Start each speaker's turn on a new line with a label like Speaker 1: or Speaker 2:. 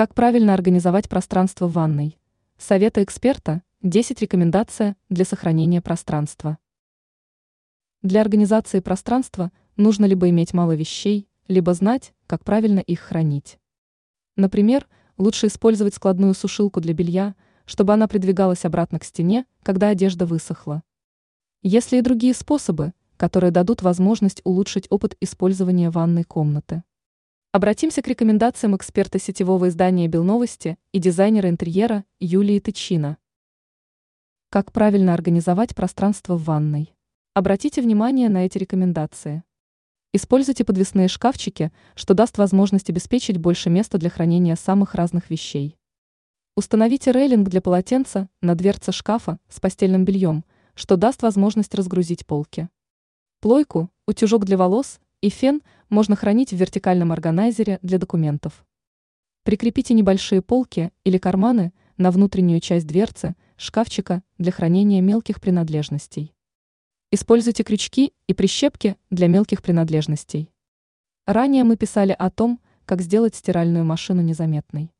Speaker 1: Как правильно организовать пространство в ванной? Советы эксперта – 10 рекомендаций для сохранения пространства. Для организации пространства нужно либо иметь мало вещей, либо знать, как правильно их хранить. Например, лучше использовать складную сушилку для белья, чтобы она придвигалась обратно к стене, когда одежда высохла. Есть ли и другие способы, которые дадут возможность улучшить опыт использования ванной комнаты. Обратимся к рекомендациям эксперта сетевого издания «Белновости» и дизайнера интерьера Юлии Тычина. Как правильно организовать пространство в ванной? Обратите внимание на эти рекомендации. Используйте подвесные шкафчики, что даст возможность обеспечить больше места для хранения самых разных вещей. Установите рейлинг для полотенца на дверце шкафа с постельным бельем, что даст возможность разгрузить полки. Плойку, утюжок для волос и фен можно хранить в вертикальном органайзере для документов. Прикрепите небольшие полки или карманы на внутреннюю часть дверцы, шкафчика для хранения мелких принадлежностей. Используйте крючки и прищепки для мелких принадлежностей. Ранее мы писали о том, как сделать стиральную машину незаметной.